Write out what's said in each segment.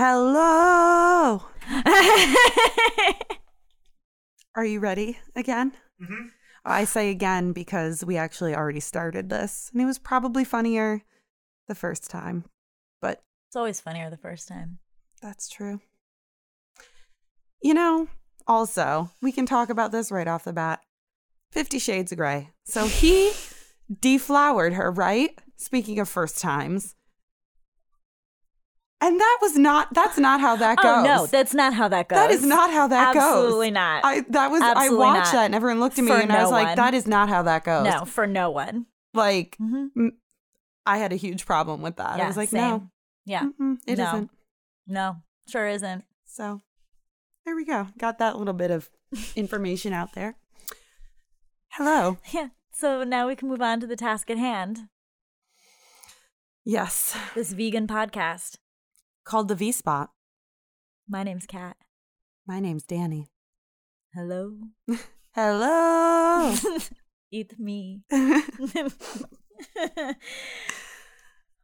Hello. Are you ready again? Mm-hmm. Oh, I say again because we actually already started this, and it was probably funnier the first time, but It's always funnier the first time. that's true. You know, also, we can talk about this right off the bat. Fifty Shades of Grey. So he deflowered her, right? Speaking of first times. And that was not, that's not how that goes. Oh no, that's not how that goes. That is not how that goes. Absolutely not. I that was Absolutely I watched not. that and everyone looked at me For and I was like, one. that is not how that goes. no, for no one. Like hmm m- I had a huge problem with that. I was like, same. no, Yeah, it No. not no, sure isn't. So there we go. Got that little bit of information out there. Hello. Yeah. So now we can move on to the task at hand. Yes. This vegan podcast. Called the V Spot. My name's Kat. My name's Danny. Hello. Hello. Eat me.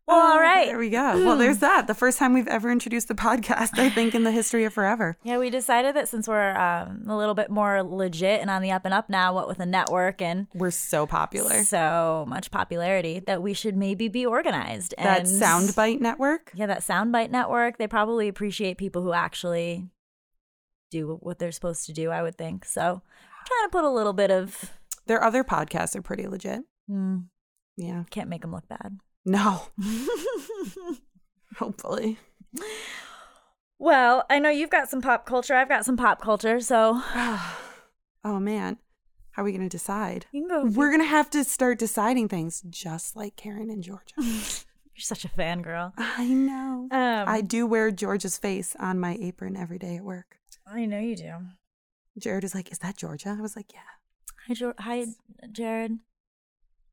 well, all right. There we go. Well, there's that. The first time we've ever introduced the podcast, I think, in the history of forever. Yeah, we decided that since we're um, a little bit more legit and on the up and up now, what with a network and We're so popular. so much popularity, that we should maybe be organized. And That Soundbite Network. Yeah, that soundbite network. They probably appreciate people who actually do what they're supposed to do. I would think so. trying to put a little bit of Their other podcasts are pretty legit. mm, Yeah. can't make them look bad. No. Hopefully. well, I know you've got some pop culture. I've got some pop culture, so oh man. How are we going to decide? go. We're going to have to start deciding things just like Karen and Georgia. You're such a fangirl. I know. Um, I do wear Georgia's face on my apron every day at work. I know you do. Jared is like, Is that Georgia? I was like, Yeah. Hi, jo- hi, Jared.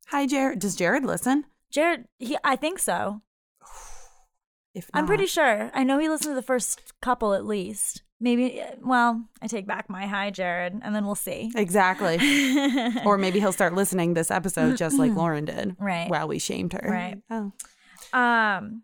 Hi, Jared. Does Jared listen? Jared, he, I think so. If I'm pretty sure. I know he listened to the first couple at least. Maybe. Well, I take back my hi, Jared, and then we'll see. Exactly. or maybe he'll start listening this episode just like Lauren did. Right. While we shamed her. Right. Oh. Um,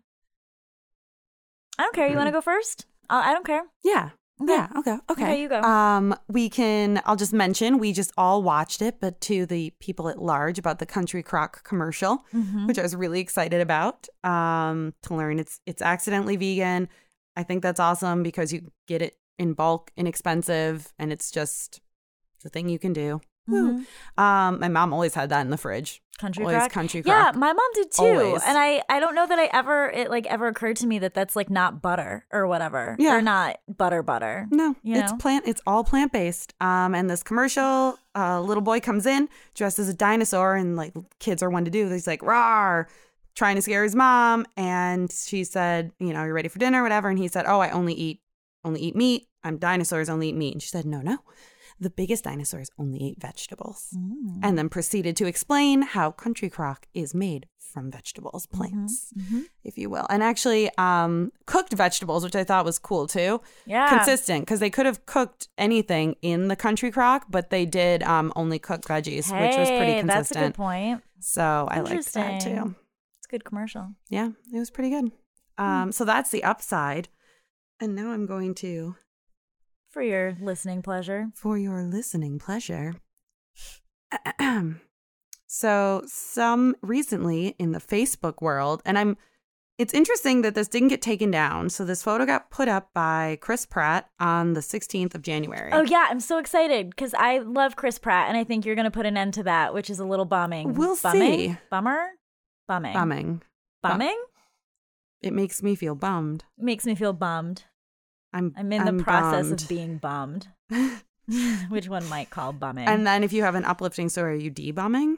I don't care. You want to go first? I don't care. Yeah. Yeah. Okay. Okay. Okay, you go. Um, we can. I'll just mention we just all watched it, but to the people at large about the Country Crock commercial, Mm-hmm. which I was really excited about. Um, to learn it's it's accidentally vegan. I think that's awesome because you get it in bulk, inexpensive, and it's just the thing you can do. Woo. Um, my mom always had that in the fridge. Mm-hmm. Country always crock. country Yeah, my mom did too. Always. And I, I don't know that I ever it like ever occurred to me that that's like not butter or whatever. Yeah. Or not butter butter. No, it's know? plant. It's all plant based. Um, and this commercial, a little boy comes in dressed as a dinosaur, and like kids are one to do. He's like, "Rawr!" trying to scare his mom, and she said, "You know, you're ready for dinner, whatever." And he said, "Oh, I only eat, only eat meat. I'm dinosaurs, only eat meat." And she said, "No, no." The biggest dinosaurs only ate vegetables, Mm. and then proceeded to explain how country crock is made from vegetables, plants, Mm-hmm. if you will, and actually um, cooked vegetables, which I thought was cool too Yeah. consistent because they could have cooked anything in the country crock, but they did um, only cook veggies, which was pretty consistent. That's a good point. So I liked that too. It's a good commercial. Yeah, it was pretty good. Hmm. Um, so that's the upside. And now I'm going to, For your listening pleasure. for your listening pleasure. so some recently in the Facebook world, and I'm it's interesting that this didn't get taken down. So this photo got put up by Chris Pratt on the 16th of January. Oh yeah, I'm so excited because I love Chris Pratt, and I think you're gonna put an end to that, which is a little bumming. We'll bumming? see. Bummer. Bumming. Bumming. Bu- Bumming It makes me feel bummed. makes me feel bummed. I'm I'm in the process bummed. of being bummed, which one might call bumming. And then if you have an uplifting story, are you debumming?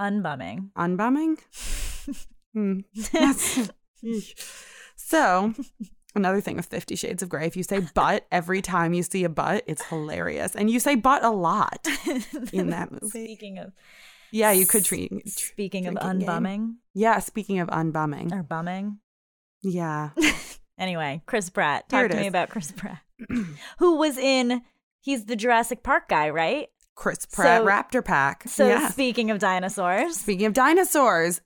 unbumming. Unbumming? Hmm. So, another thing with Fifty Shades of Grey, if you say butt every time you see a butt, it's hilarious. And you say butt a lot in that movie. Speaking of Yeah, you could treat. speaking of drinking game. Yeah, speaking of unbumming. or bumming. Yeah. Anyway, Chris Pratt. Talk to me about Chris Pratt, who was in. He's the Jurassic Park guy, right? Chris Pratt So- Raptor Pack. So yeah. speaking of dinosaurs, Speaking of dinosaurs,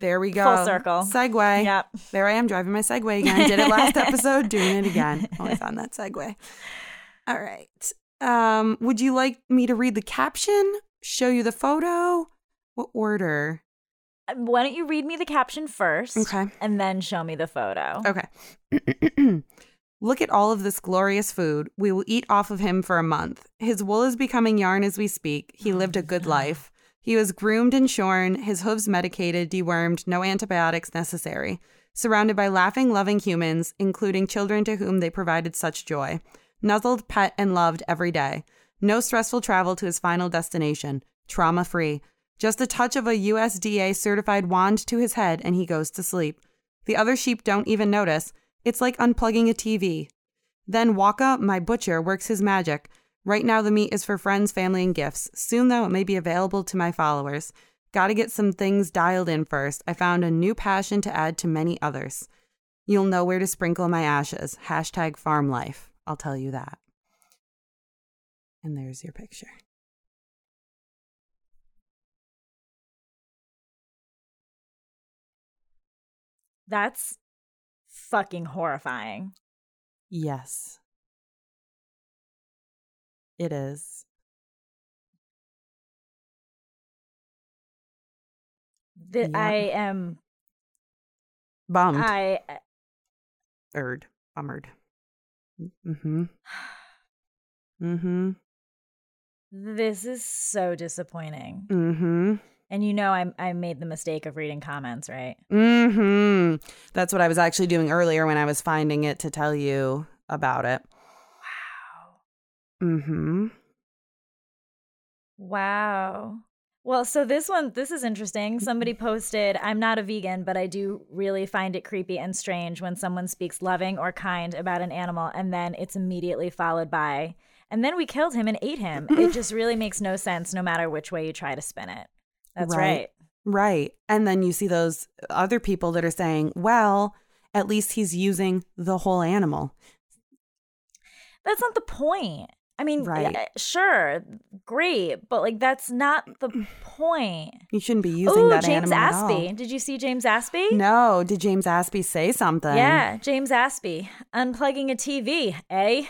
There we go. Full circle. Segway. Yep. There I am driving my Segway again. Did it last episode, doing it again. Always on that Segway. All right. Um, would you like me to read the caption? Show you the photo? What order? Why don't you read me the caption first? Okay. And then show me the photo. Okay. Look at all of this glorious food. We will eat off of him for a month. His wool is becoming yarn as we speak. He oh lived a good life. He was groomed and shorn, his hooves medicated, dewormed, no antibiotics necessary. Surrounded by laughing, loving humans, including children to whom they provided such joy. Nuzzled, pet, and loved every day. No stressful travel to his final destination. Trauma free. Just a touch of a USDA certified wand to his head, and he goes to sleep. The other sheep don't even notice. It's like unplugging a TV. Then Waka, my butcher, works his magic. Right now, the meat is for friends, family, and gifts. Soon, though, it may be available to my followers. Gotta get some things dialed in first. I found a new passion to add to many others. You'll know where to sprinkle my ashes. Hashtag farm life. I'll tell you that. And there's your picture. That's fucking horrifying. Yes. It is. That Yeah. I am Bummed. I Erd. Bummered. Mm-hmm. Mm-hmm. this is so disappointing. Mm-hmm. And you know I I made the mistake of reading comments, right? Mm-hmm. That's what I was actually doing earlier when I was finding it to tell you about it. Wow. Mm-hmm. Wow. Well, so this one, this is interesting. Somebody posted, I'm not a vegan, but I do really find it creepy and strange when someone speaks loving or kind about an animal and then it's immediately followed by, and then we killed him and ate him. it just really makes no sense no matter which way you try to spin it. That's Right. right. Right. And then you see those other people that are saying, well, at least he's using the whole animal. That's not the point. I mean, Right. uh, sure, great, but like that's not the point. You shouldn't be using Oh, that James animal at Aspey. all. Did you see James Aspey? No. Did James Aspey say something? Yeah, James Aspey. Unplugging a TV, eh?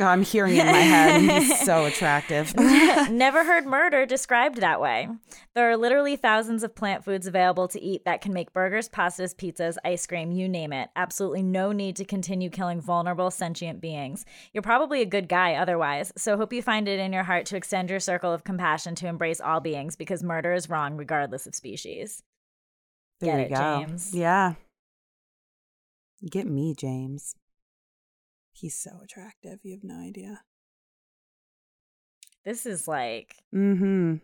Oh, I'm hearing it in my head. He's so attractive. Never heard murder described that way. There are literally thousands of plant foods available to eat that can make burgers, pastas, pizzas, ice cream, you name it. Absolutely no need to continue killing vulnerable sentient beings. You're probably a good guy otherwise, so hope you find it in your heart to extend your circle of compassion to embrace all beings because murder is wrong regardless of species. There Get you it, go. James. Yeah. Get me, James. He's so attractive. You have no idea. This is like Mm-hmm.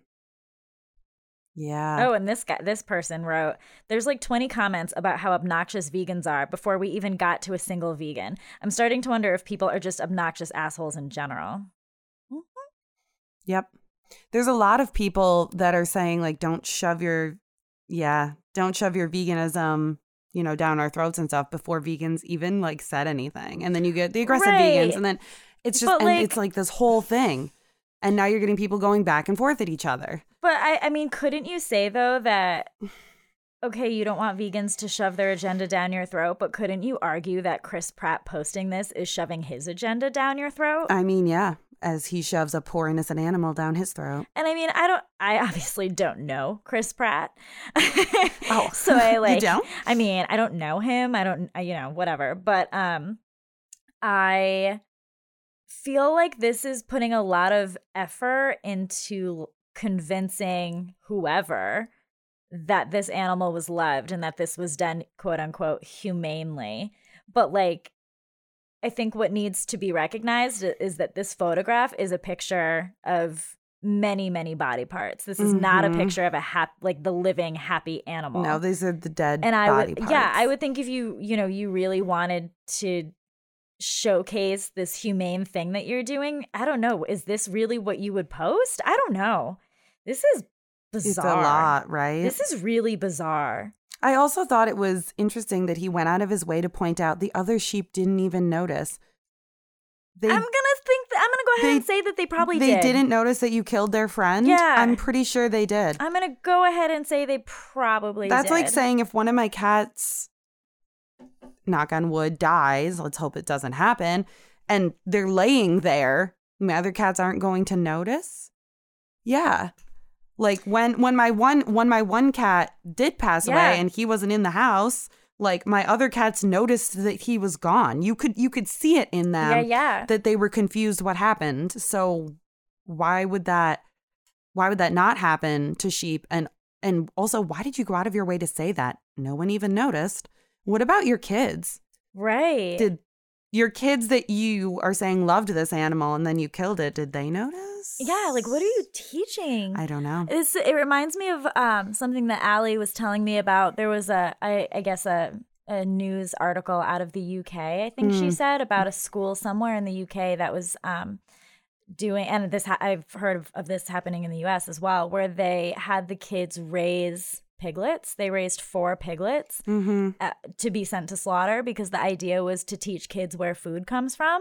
Yeah. Oh, and this guy, this person wrote, "There's like 20 comments about how obnoxious vegans are before we even got to a single vegan. I'm starting to wonder if people are just obnoxious assholes in general." Yep. There's a lot of people that are saying like don't shove your yeah, don't shove your veganism, you know, down our throats and stuff before vegans even like said anything. And then you get the aggressive Right. vegans and then it's just But, and like- it's like this whole thing. And now you're getting people going back and forth at each other. But I, I mean, couldn't you say though that okay, you don't want vegans to shove their agenda down your throat, but couldn't you argue that Chris Pratt posting this is shoving his agenda down your throat? I mean, yeah, as he shoves a poor innocent animal down his throat. And I mean, I don't. I obviously don't know Chris Pratt. Oh, so I you like. don't? I mean, I don't know him. I don't. I, you know, whatever. But um, I feel like this is putting a lot of effort into convincing whoever that this animal was loved and that this was done quote unquote humanely. But like I think what needs to be recognized is that this photograph is a picture of many many body parts. This is not a Mhm. picture of a hap- like the living happy animal. No, these are the dead and I body would parts. yeah, I would think if you, you know, you really wanted to showcase this humane thing that you're doing, I don't know, is this really what you would post? I don't know. This is bizarre. It's a lot, right? This is really bizarre. I also thought it was interesting that he went out of his way to point out the other sheep didn't even notice. They I'm gonna think that I'm gonna go ahead they- and say that they probably they did. didn't notice that you killed their friend. Yeah. I'm pretty sure they did. I'm gonna go ahead and say they probably That's like saying if one of my cats, knock on wood, dies, let's hope it doesn't happen, and they're laying there, my other cats aren't going to notice. Yeah. Like when when my one when my one cat did pass Yeah. away and he wasn't in the house, like my other cats noticed that he was gone. You could you could see it in them yeah, yeah. that they were confused what happened. So why would that why would that not happen to sheep and and also why did you go out of your way to say that? No one even noticed. What about your kids? right. Did your kids that you are saying loved this animal and then you killed it, did they notice? yeah, like what are you teaching? I don't know. It's, it reminds me of um, something that Allie was telling me about. There was a, I, I guess, a, a news article out of the UK, I think she Mm. said, about a school somewhere in the UK that was um, doing, and this, ha- I've heard of, of this happening in the US as well, where they had the kids raise piglets. They raised four piglets Mm-hmm. uh, to be sent to slaughter because the idea was to teach kids where food comes from.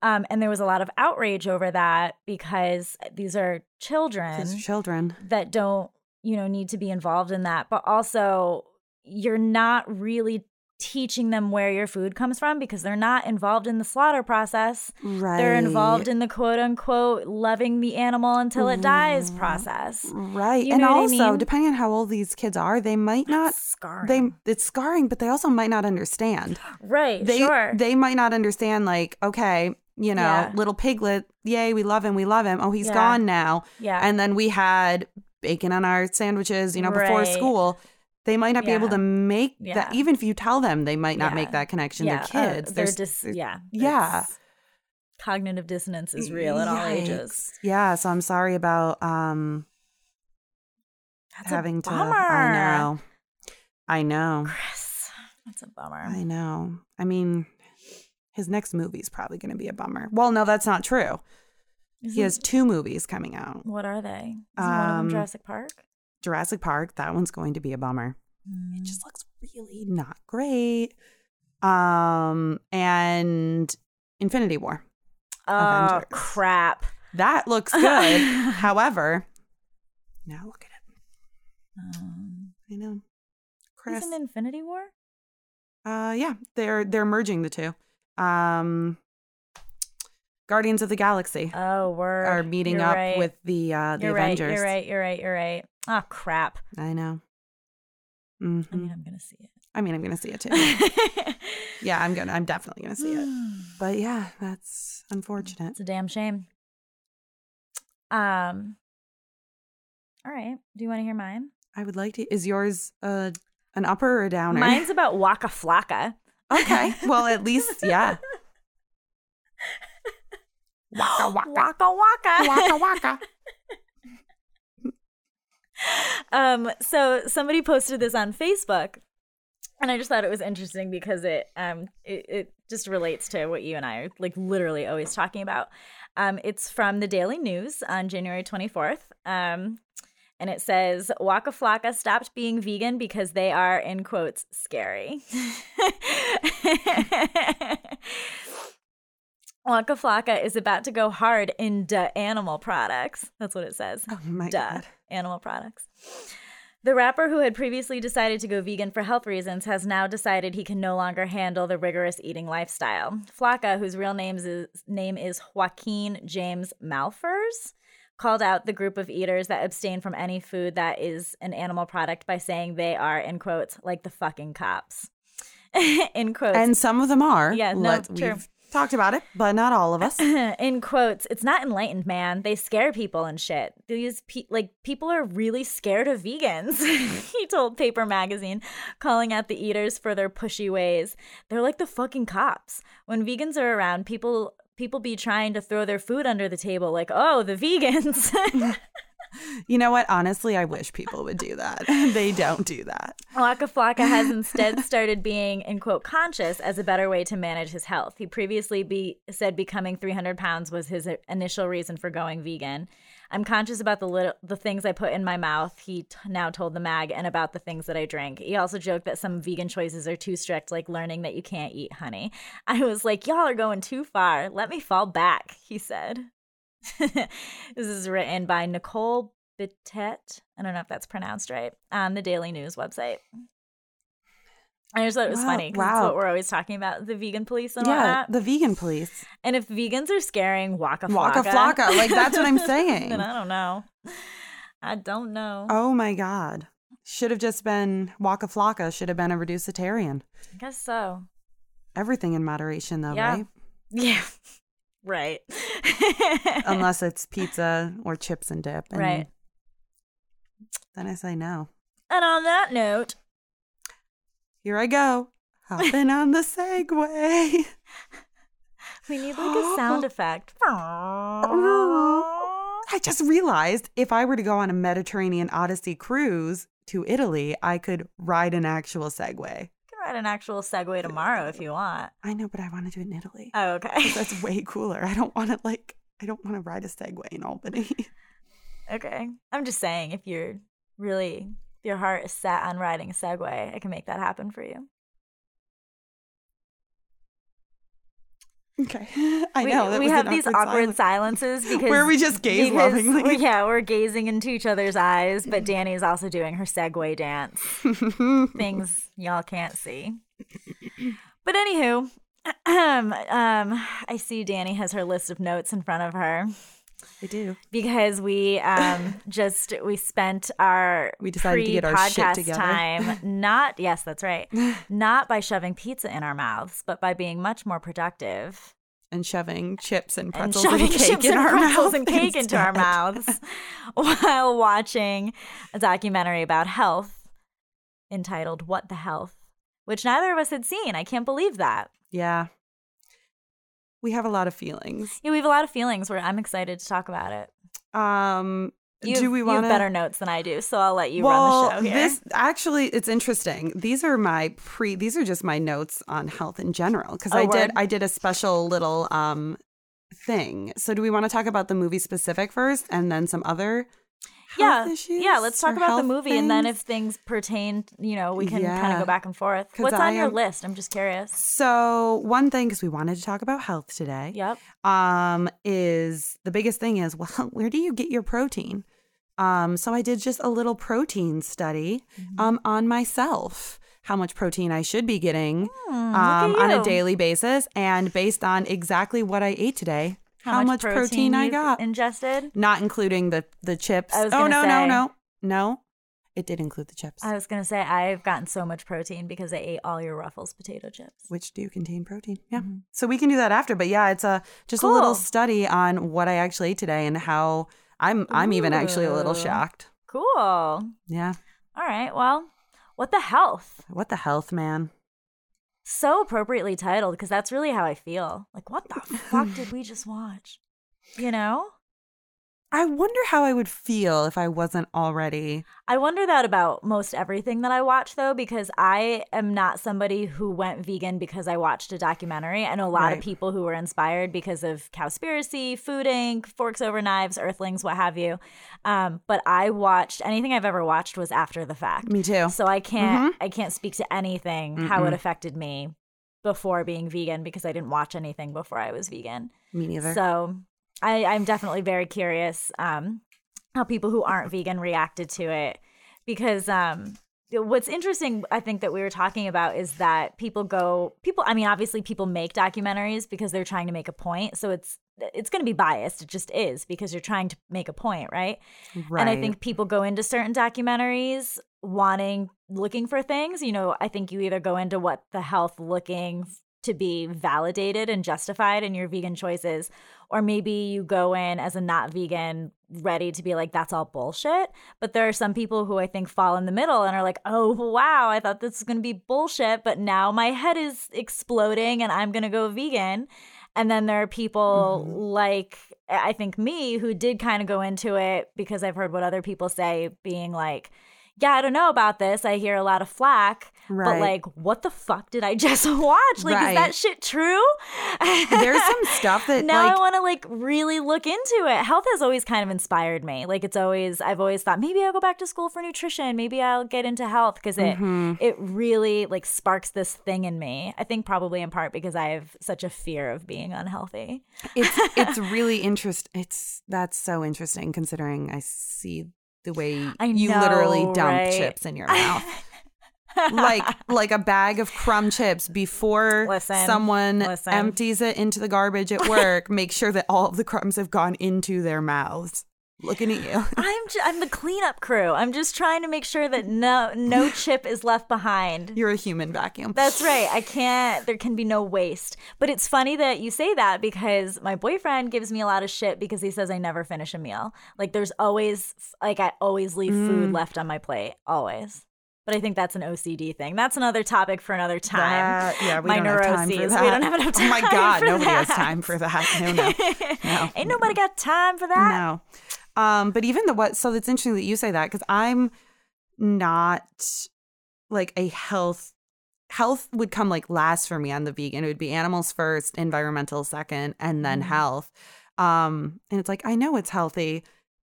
Um, and there was a lot of outrage over that because these are children These children. that don't you know need to be involved in that but also you're not really teaching them where your food comes from because they're not involved in the slaughter process Right. they're involved in the quote unquote loving the animal until it dies mm-hmm. process Right. You and what I also, mean? depending on how old these kids are, they might not scarring they it's scarring, but they also might not understand. right they sure they might not understand like okay you know Yeah. little piglet yay we love him we love him oh he's Yeah. gone now yeah and then we had bacon on our sandwiches you know before Right. school they might not be able to make Yeah. that even if you tell them they might not Yeah. make that connection yeah. They're uh, kids they're There's- dis- yeah yeah. cognitive dissonance is real at all ages. Yeah so i'm sorry about um that's having to i know. I know. Chris, that's a bummer. I know. I mean his next movie is probably going to be a bummer. Well no that's not true. He Isn't- has two movies coming out. What are they? Isn't one of them Um, Jurassic Park? Jurassic Park, that one's going to be a bummer. Mm. It just looks really not great. Um and Infinity War. oh Avengers. crap! That looks good. However, now look at it. Um, I know. Chris. isn't Infinity War? Uh yeah, they're they're merging the two. Um Guardians of the Galaxy Oh, word. are meeting You're up right. with the uh the You're right. Avengers. You're right. You're right. You're right. Oh crap! I know. hmm I mean, I'm gonna see it. I mean, I'm gonna see it too. yeah, I'm gonna. I'm definitely gonna see it. But yeah, that's unfortunate. It's a damn shame. Um. All right. Do you want to hear mine? I would like to. Is yours uh, an upper or a downer? Mine's about Waka Flocka. okay. Well, at least yeah. Waka waka Waka Waka. waka waka. Um so somebody posted this on facebook and i just thought it was interesting because it um it, it just relates to what you and i are like literally always talking about um it's from the daily news on january 24th um and it says Waka Flocka stopped being vegan because they are, in quotes, scary. Waka Flocka is about to go hard in duh animal products. That's what it says. Oh my Duh, god. animal products. The rapper who had previously decided to go vegan for health reasons has now decided he can no longer handle the rigorous eating lifestyle. Flocka, whose real name is, name is Juaquin James Malphurs, called out the group of eaters that abstain from any food that is an animal product by saying they are, in quotes, like the fucking cops. in quotes. And some of them are. Yeah, no, Let- true. We've talked about it, but not all of us. in quotes, it's not enlightened, man. They scare people and shit. These pe- like people are really scared of vegans. he told Paper Magazine, calling out the eaters for their pushy ways. They're like the fucking cops. When vegans are around, people people be trying to throw their food under the table like, "Oh, the vegans." You know what? Honestly, I wish people would do that. they don't do that. Waka Flocka has instead started being, in quote, conscious as a better way to manage his health. He previously be, said becoming 300 pounds was his initial reason for going vegan. I'm conscious about the little, the things I put in my mouth, he t- now told the mag, and about the things that I drink. He also joked that some vegan choices are too strict, like learning that you can't eat honey. I was like, y'all are going too far. Let me fall back, he said. this is written by Nicole Bitette. I don't know if that's pronounced right on the Daily News website. I just thought it was Wow, funny wow. what we're always talking about the vegan police and Yeah, whatnot. the vegan police. and if vegans are scaring Waka Flocka, Waka Flocka, like, that's what I'm saying. then I don't know. I don't know. Oh my God. Should have just been Waka Flocka, should have been a reducetarian. I guess so. Everything in moderation, though, Yeah. right? Yeah. Right. Unless it's pizza or chips and dip. and Right. Then I say no. And on that note, Here I go. Hopping on the Segway. we need like a sound effect. I just realized if I were to go on a Mediterranean Odyssey cruise to Italy, I could ride an actual Segway. An actual Segway tomorrow if you want. I know, but I want to do it in Italy. Oh, okay. That's way cooler. I don't want to like. I don't want to ride a Segway in Albany. okay. I'm just saying, if you're really, if your heart is set on riding a Segway, I can make that happen for you. Okay, I we, know that we have these awkward awkward silence. silences because Where we just gaze because lovingly. yeah, we're gazing into each other's eyes, but Danny's also doing her Segway dance. Things y'all can't see. But anywho, um, I see Danny has her list of notes in front of her I do. because we um just we spent our We decided to get our shit together. time not yes that's right not by shoving pizza in our mouths but by being much more productive And shoving chips and and pretzels shoving and cake in and our pretzels mouth and cake into our mouths while watching a documentary about health entitled "What the Health," which neither of us had seen. I can't believe that. Yeah. We have a lot of feelings. Yeah, we have a lot of feelings. Where I'm excited to talk about it. Um, You, do we you want have better notes than I do, so I'll let you well, run the show here. this actually it's interesting. These are my pre. These are just my notes on health in general because Oh, I did. I did a special little um thing. So do we want to talk about the movie specific first, and then some other yeah, issues? yeah. Let's talk about the movie, and then if things pertain, you know, we can kind of go back and forth. What's I on your am- list? I'm just curious. So one thing, because we wanted to talk about health today, Yep. um, is the biggest thing is well, where do you get your protein? Um, so I did just a little protein study Mm-hmm. um on myself, how much protein I should be getting Hmm, um on a daily basis, and based on exactly what I ate today, how, much, protein, I got, ingested? not including the the chips. Oh no say- no no no, it did include the chips, I was gonna say I've gotten so much protein because I ate all your Ruffles potato chips. which do contain protein. Yeah. Mm-hmm. So we can do that after. But yeah, it's a just a little study on what I actually ate today and how I'm I'm even actually a little shocked. Cool. Yeah. All right. Well, what the health? What the health, man? So appropriately titled because that's really how I feel. Like, what the fuck did we just watch? You know? I wonder how I would feel if I wasn't already. I wonder that about most everything that I watch, though, because I am not somebody who went vegan because I watched a documentary. I know a lot Right. of people who were inspired because of Cowspiracy, Food Inc., Forks Over Knives, Earthlings, what have you. Um, but I watched anything I've ever watched was after the fact. Me too. So I can't Mm-hmm. I can't speak to anything how it affected me before being vegan because I didn't watch anything before I was vegan. Me neither. So I, I'm definitely very curious um, how people who aren't vegan reacted to it because um, what's interesting, I think that we were talking about is that people go people. I mean, obviously, people make documentaries because they're trying to make a point. So it's it's going to be biased. It just is because you're trying to make a point, right? right. And I think people go into certain documentaries wanting, looking for things. You know, I think you either go into what the health looking to be validated and justified in your vegan choices, or maybe you go in as a not vegan ready to be like, that's all bullshit. But there are some people who I think fall in the middle and are like, oh, wow, I thought this was going to be bullshit, but now my head is exploding and I'm going to go vegan. And then there are people mm-hmm. like I think me, who did kind of go into it because I've heard what other people say, being like, yeah, I don't know about this. I hear a lot of flack, Right. but like, what the fuck did I just watch? Like, Right. is that shit true? There's some stuff that now like I want to like really look into it. Health has always kind of inspired me. Like, it's always I've always thought maybe I'll go back to school for nutrition. Maybe I'll get into health because it Mm-hmm. it really like sparks this thing in me. I think probably in part because I have such a fear of being unhealthy. it's it's really interest it's that's so interesting considering I see the way I you literally dump right? chips in your mouth. Like like a bag of crumb chips before Listen, someone listen. empties it into the garbage at work, make sure that all of the crumbs have gone into their mouths. Looking at you. I'm ju- I'm the cleanup crew. I'm just trying to make sure that no no chip is left behind. You're a human vacuum. That's right. I can't, there can be no waste. But it's funny that you say that because my boyfriend gives me a lot of shit because he says I never finish a meal. Like there's always, like, I always leave Mm. food left on my plate. Always. But I think that's an OCD thing. That's another topic for another time. That- yeah, we my don't neuroses. have time for that. We don't have enough time. Oh my god, nobody has time for that. No, no. No. Ain't nobody got time for that. No. Um, but even the what so it's interesting that you say that because I'm not like a health health would come like last for me on the vegan. It would be animals first, environmental second, and then Mhm. health. Um, and it's like I know it's healthy,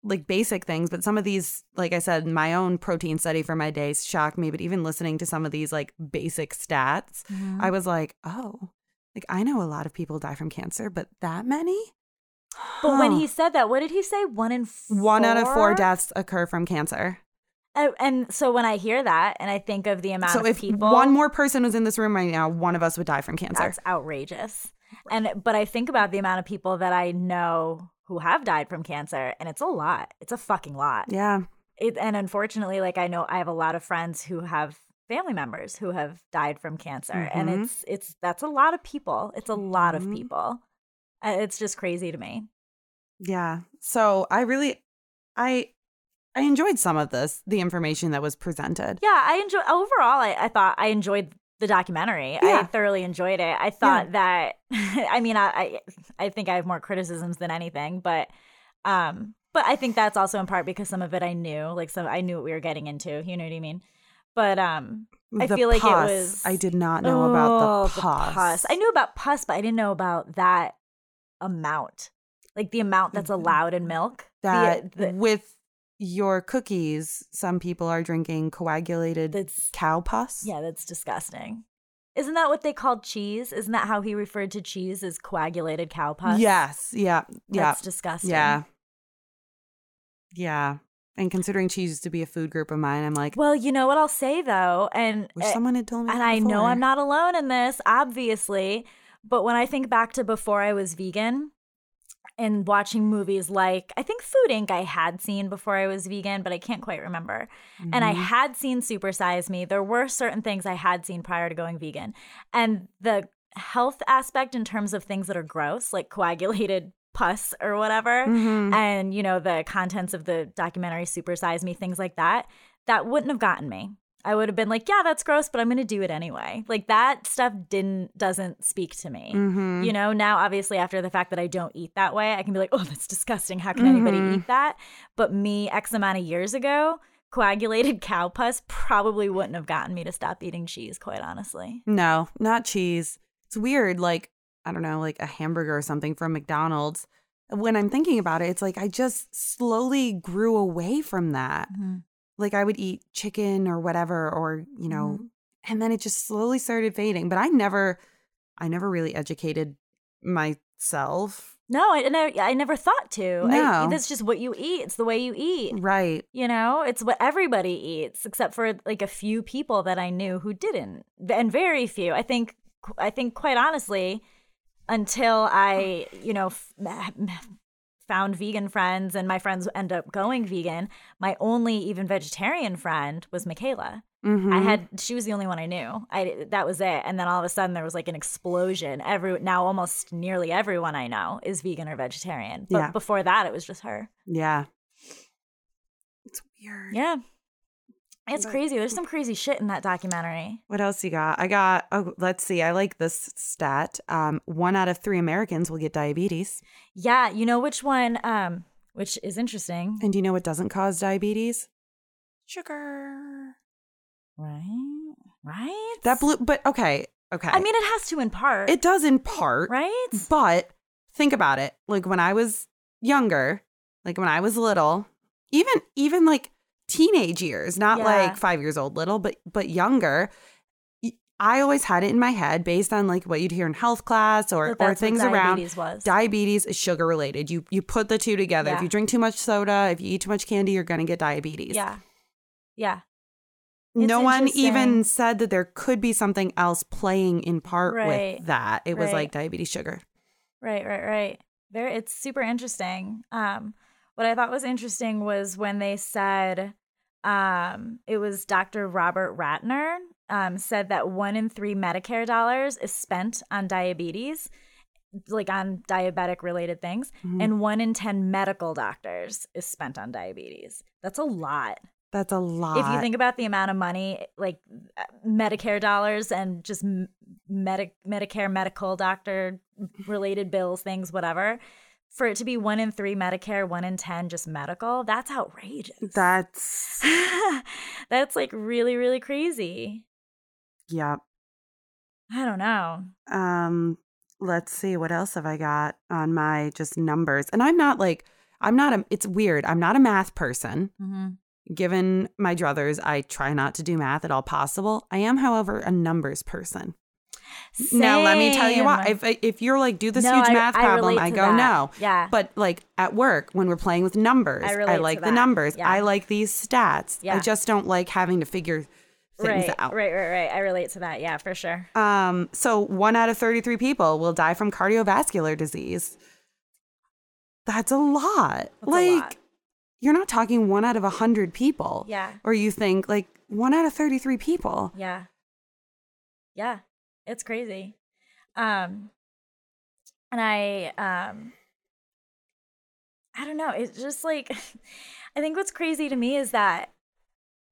like basic things, but some of these, like I said, my own protein study for my days shocked me. But even listening to some of these like basic stats, Mhm. I was like, oh, like I know a lot of people die from cancer, but that many? But when he said that, what did he say? One in four? One out of four deaths occur from cancer. Uh, and so when I hear that and I think of the amount So of if people, one more person was in this room right now, one of us would die from cancer. that's outrageous. And but I think about the amount of people that I know who have died from cancer, and it's a lot. It's a fucking lot. yeah. It, and unfortunately, like I know I have a lot of friends who have family members who have died from cancer, and Mhm. it's it's that's a lot of people. It's a lot of Mhm. people. Uh, It's just crazy to me. Yeah. So I really I I enjoyed some of this, the information that was presented. Yeah, I enjoy overall. I, I thought I enjoyed the documentary. I thoroughly enjoyed it. I thought that. I mean, I, I I think I have more criticisms than anything, but um, but I think that's also in part because some of it I knew, like some I knew what we were getting into. You know what I mean? But um, I The feel like it was- I did not know about oh, the pus. I knew about pus, but I didn't know about that amount, like the amount that's Mhm. allowed in milk. The- that the- with your cookies, some people are drinking coagulated that's cow pus. Yeah, that's disgusting. Isn't that what they called cheese? Isn't that how he referred to cheese as coagulated cow pus? Yes. Yeah. Yeah. That's disgusting. Yeah. Yeah. And considering cheese used to be a food group of mine, I'm like, Well, you know what I'll say though, and wish uh, someone had told me. and I know. I'm not alone in this, obviously, but when I think back to before I was vegan and watching movies like I think Food Inc. I had seen before I was vegan, but I can't quite remember. And I Mhm. had seen Super Size Me. There were certain things I had seen prior to going vegan. And the health aspect in terms of things that are gross, like coagulated pus or whatever, Mhm. and you know, the contents of the documentary Super Size Me, things like that, that wouldn't have gotten me. I would have been like, yeah, that's gross, but I'm going to do it anyway. Like that stuff didn't doesn't speak to me. Mhm. You know, now obviously after the fact that I don't eat that way, I can be like, oh, that's disgusting. How can anybody Mhm. eat that? But me, X amount of years ago, coagulated cow pus probably wouldn't have gotten me to stop eating cheese, quite honestly. No, not cheese. It's weird. Like, I don't know, like a hamburger or something from McDonald's. When I'm thinking about it, it's like I just slowly grew away from that. Like, I would eat chicken or whatever, or, you know, Mhm. and then it just slowly started fading. But I never, I never really educated myself. No, I, and I, I never thought to. I, No. that's just what you eat. It's the way you eat. Right. You know, it's what everybody eats, except for like a few people that I knew who didn't, and very few. I think, I think, quite honestly, until I, you know, f- found vegan friends and my friends end up going vegan, my only even vegetarian friend was Michaela. Mhm. I had she was the only one I knew. I that was it. And then all of a sudden there was like an explosion. Every now almost nearly everyone I know is vegan or vegetarian. But Yeah. before that it was just her. Yeah. It's weird. Yeah. It's But- crazy. There's some crazy shit in that documentary. What else you got? I got. Oh, let's see. I like this stat. Um, one out of three Americans will get diabetes. Yeah, you know which one? Um, which is interesting, And do you know what doesn't cause diabetes? Sugar. right? Right. That blue. But okay. Okay. I mean, it has to in part. it does in part. right? But think about it. Like when I was younger, like when I was little, even even like teenage years, not Yeah. like 5 years old little, but but younger, I always had it in my head based on like what you'd hear in health class or or things around diabetes was. diabetes is sugar related. You you put the two together. If you drink too much soda, if you eat too much candy, you're going to get diabetes. Yeah. Yeah. It's no one even said that there could be something else playing in part Right. with that. It was Right. like diabetes sugar. Right, right, right. There it's super interesting. Um what I thought was interesting was when they said um it was Dr. Robert Ratner um said that 1 in 3 Medicare dollars is spent on diabetes like on diabetic related things Mhm. and 1 in 10 medical doctors is spent on diabetes. That's a lot. That's a lot. if you think about the amount of money like medicare dollars and just Medi- medicare medical doctor related bills things whatever for it to be one in three medicare one in ten just medical that's outrageous that's that's like really really crazy yeah. i don't know Um let's see what else have I got on my just numbers. And I'm not like I'm not a it's weird. I'm not a math person. mm-hmm. Given my druthers, I try not to do math at all possible. I am, however, a numbers person. Now, let me tell you why. If if you're like, do this No, huge I- math I problem, I, go that. no. Yeah. But like at work, when we're playing with numbers, I I, like the numbers. Yeah. I like these stats. Yeah. I just don't like having to figure things right, out. right right right i relate to that yeah for sure Um, so one out of 33 people will die from cardiovascular disease. That's a lot. That's a like, lot. you're not talking one out of a hundred people. yeah Or you think like one out of 33 people. Yeah. Yeah. It's crazy. Um and I um I don't know, it's just like I think what's crazy to me is that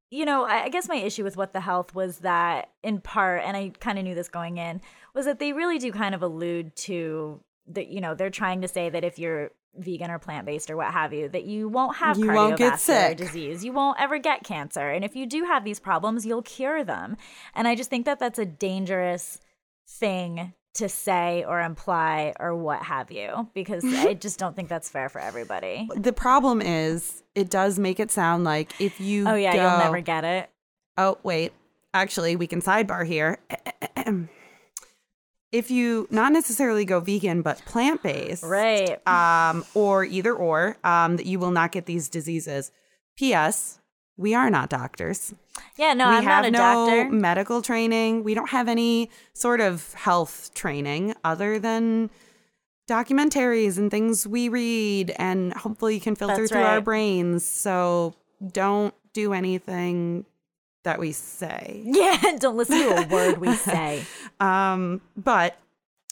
you know, I I guess my issue with what the health was that in part and I kind of knew this going in was that they really do kind of allude to that you know, they're trying to say that if you're vegan or plant-based or what have you that you won't have You won't get cardiovascular sick. disease you won't ever get cancer and if you do have these problems you'll cure them and i just think that that's a dangerous thing to say or imply or what have you because i just don't think that's fair for everybody The problem is it does make it sound like if you oh yeah go, you'll never get it Oh, wait. Actually, we can sidebar here. if you not necessarily go vegan but plant-based, right um, or either or, um, that you will not get these diseases. P.S. We are not doctors. yeah no we i'm have not a no doctor medical training. We don't have any sort of health training other than documentaries and things we read, and hopefully you can filter That's through our brains. So don't do anything that we say. yeah don't listen to a word we say Um, but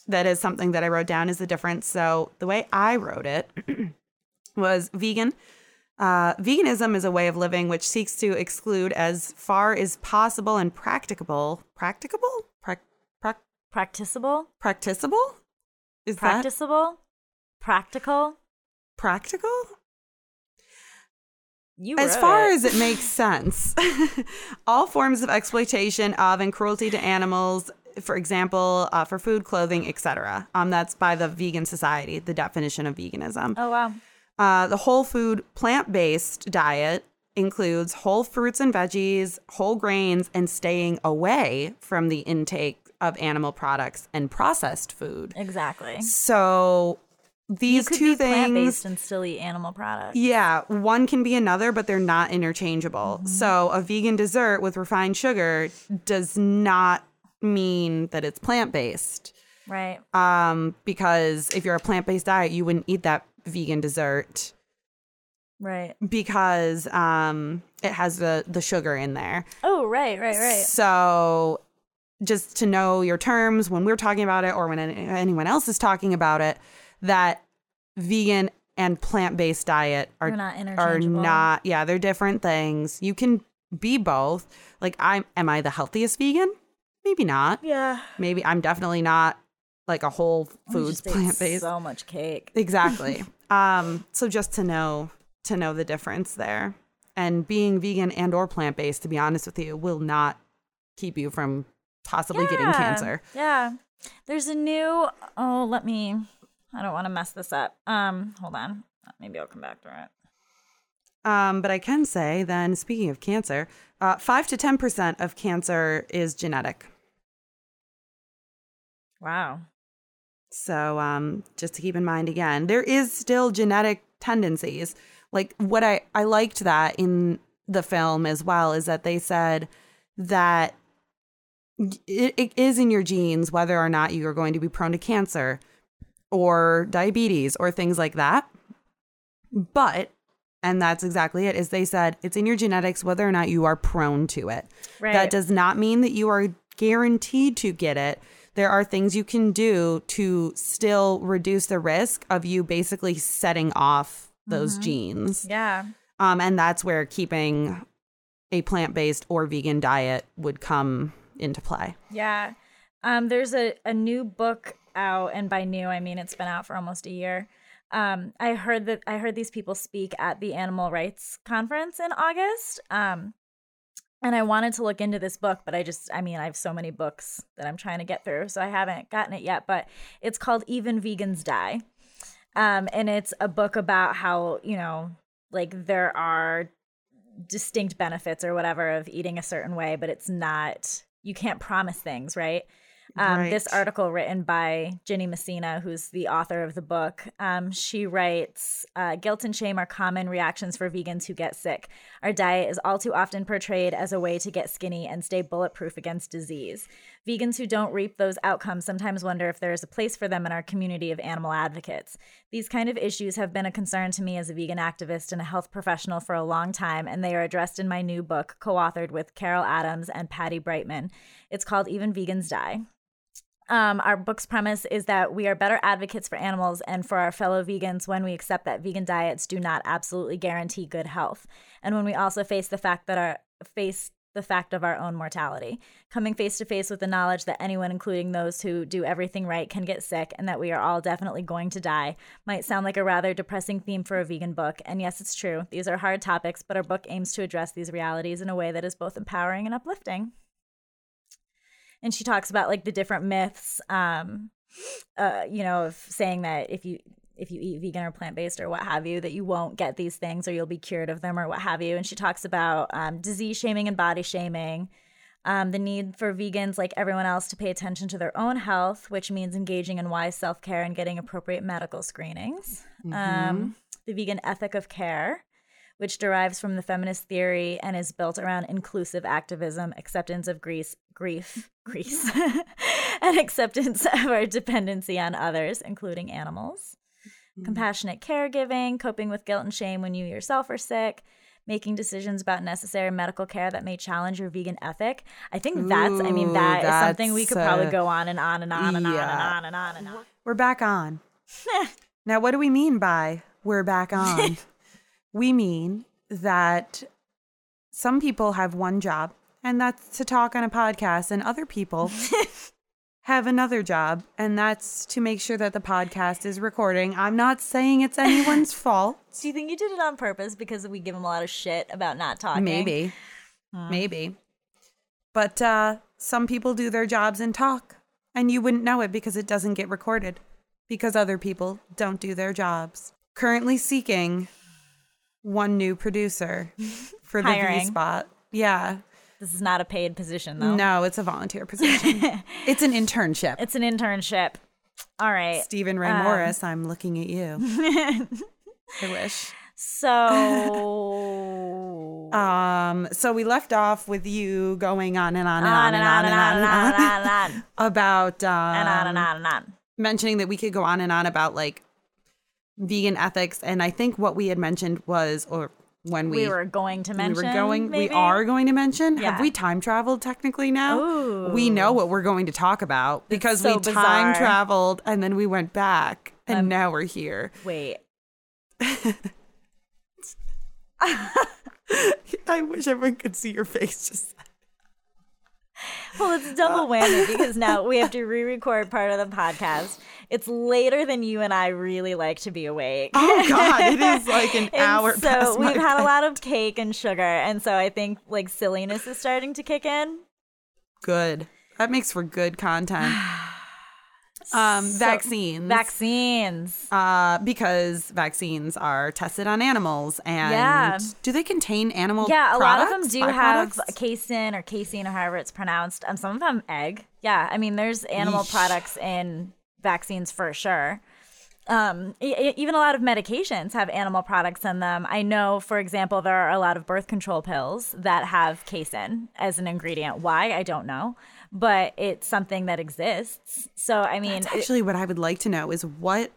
that is something that I wrote down is the difference. So the way I wrote it was vegan. Uh, veganism is a way of living which seeks to exclude as far as possible and practicable. Practicable? Prac prac practicable practicable? Is that practicable practical practical? You As far it. as it makes sense, all forms of exploitation of and cruelty to animals, for example, uh, for food, clothing, etc. Um, that's by the Vegan Society, the definition of veganism. oh wow Uh, the whole food plant based diet includes whole fruits and veggies, whole grains, and staying away from the intake of animal products and processed food. exactly So these could two things and still eat animal products yeah, one can be another, but they're not interchangeable. Mm-hmm. So a vegan dessert with refined sugar does not mean that it's plant based. right Um, because if you're a plant based diet, you wouldn't eat that vegan dessert right because um it has the the sugar in there. oh right right right So just to know your terms when we're talking about it or when any- anyone else is talking about it, that vegan and plant based diet are They're not are not yeah they're different things. You can be both. Like I'm am I the healthiest vegan? Maybe not. Yeah. Maybe I'm definitely not like a whole foods plant based. So much cake. Exactly. um so just to know to know the difference there. And being vegan and or plant based to be honest with you will not keep you from possibly getting cancer. Yeah. There's a new oh, let me I don't want to mess this up. Um, hold on. Maybe I'll come back to it. Um, but I can say then, speaking of cancer, uh, five to ten percent of cancer is genetic. Wow. So um, just to keep in mind again, there is still genetic tendencies. Like what I I liked that in the film as well is that they said that it, it is in your genes whether or not you are going to be prone to cancer or diabetes or things like that. But and that's exactly it is they said it's in your genetics whether or not you are prone to it. Right. That does not mean that you are guaranteed to get it. There are things you can do to still reduce the risk of you basically setting off those genes. yeah. Um, and that's where keeping a plant based or vegan diet would come into play. Yeah. Um, there's a, a new book out, and by new I mean it's been out for almost a year. Um, I heard that I heard these people speak at the animal rights conference in August. Um, and I wanted to look into this book, but I just I mean I have so many books that I'm trying to get through, so I haven't gotten it yet. But it's called Even Vegans Die. Um, and it's a book about how, you know, like there are distinct benefits or whatever of eating a certain way, but it's not, you can't promise things, right? Um, This article written by Ginny Messina, who's the author of the book, um, she writes uh, Guilt and shame are common reactions for vegans who get sick. Our diet is all too often portrayed as a way to get skinny and stay bulletproof against disease. Vegans who don't reap those outcomes sometimes wonder if there is a place for them in our community of animal advocates. These kind of issues have been a concern to me as a vegan activist and a health professional for a long time, and they are addressed in my new book, co authored with Carol Adams and Patti Breitman. It's called Even Vegans Die. Um, our book's premise is that we are better advocates for animals and for our fellow vegans when we accept that vegan diets do not absolutely guarantee good health, and when we also face the fact that our face the fact of our own mortality, coming face to face with the knowledge that anyone, including those who do everything right, can get sick, and that we are all definitely going to die, might sound like a rather depressing theme for a vegan book. And yes, it's true; these are hard topics, but our book aims to address these realities in a way that is both empowering and uplifting and she talks about like the different myths um uh you know of saying that if you if you eat vegan or plant-based or what have you that you won't get these things or you'll be cured of them or what have you. And she talks about um, disease shaming and body shaming um, the need for vegans like everyone else to pay attention to their own health which means engaging in wise self-care and getting appropriate medical screenings. Um, the vegan ethic of care which derives from the feminist theory and is built around inclusive activism, acceptance of grief, grief, Greece, and acceptance of our dependency on others, including animals. Compassionate caregiving, coping with guilt and shame when you yourself are sick, making decisions about necessary medical care that may challenge your vegan ethic. I think that's, I mean, that is something we could probably uh, go on and on and on and on and yeah. on and on and on. We're back on. now, what do we mean by we're back on? We mean that some people have one job, and that's to talk on a podcast, and other people have another job, and that's to make sure that the podcast is recording. I'm not saying it's anyone's fault. Do you think you did it on purpose because we give them a lot of shit about not talking? Maybe. Maybe. But uh, some people do their jobs and talk, and you wouldn't know it because it doesn't get recorded because other people don't do their jobs. Currently seeking one new producer for the V spot. Yeah. This is not a paid position, though. No, it's a volunteer position. it's an internship. It's an internship. All right. Stephen Ray um, Morris, I'm looking at you. I wish. So Um, so we left off with you going on and on and on and on and on and on and on and on about um, and on and on and on. mentioning that we could go on and on about like vegan ethics and i think what we had mentioned was or when we We were going to mention, we were going maybe? we are going to mention Yeah. have we time traveled technically now Ooh. we know what we're going to talk about because so we time traveled and then we went back and Um, now we're here Wait. I wish everyone could see your face just Well, it's double uh, whammy because now we have to re-record part of the podcast. It's later than you and I really like to be awake. Oh god, it is like an hour so we've had a lot of cake and sugar, and so I think like silliness is starting to kick in. good. That makes for good content. Um, vaccines. Vaccines. uh, because vaccines are tested on animals, and Yeah. do they contain animal? Yeah, a lot of them do have casein or casein or however it's pronounced. Um, some of them egg. Yeah, I mean, there's animal Yeesh. products in vaccines for sure. Um, e- even a lot of medications have animal products in them. I know, for example, there are a lot of birth control pills that have casein as an ingredient. Why? I don't know, but it's something that exists. So, I mean, That's it- actually what I would like to know is what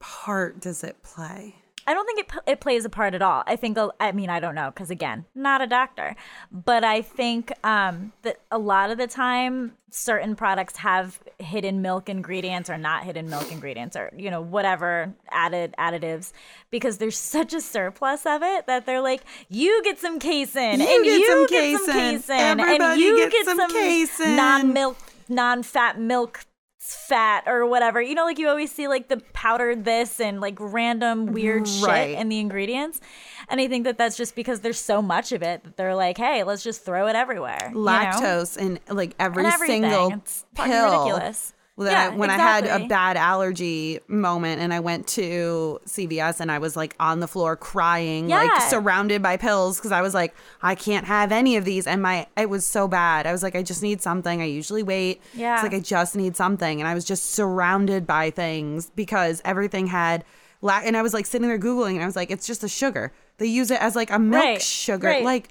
part does it play? I don't think it it plays a part at all. I think I mean I don't know because again, not a doctor, but I think um, that a lot of the time certain products have hidden milk ingredients or not hidden milk ingredients or you know whatever added additives because there's such a surplus of it that they're like you get some casein You and get you some get some casein. casein and you gets get some some casein. non-milk non-fat milk fat or whatever. You know, like you always see like the powdered this and like random weird Right. shit in the ingredients. And I think that that's just because there's so much of it that they're like, hey, let's just throw it everywhere. you know? Lactose in like every single It's pill. ridiculous. Yeah, I- when I had a bad allergy moment and I went to CVS and I was like on the floor crying, like surrounded by pills because I was like, I can't have any of these. And my, it was so bad. I was like, I just need something. I usually wait. Yeah. It's like, I just need something. And I was just surrounded by things because everything had, la- and I was like sitting there Googling and I was like, it's just a sugar. They use it as like a milk Right, sugar. right. Like,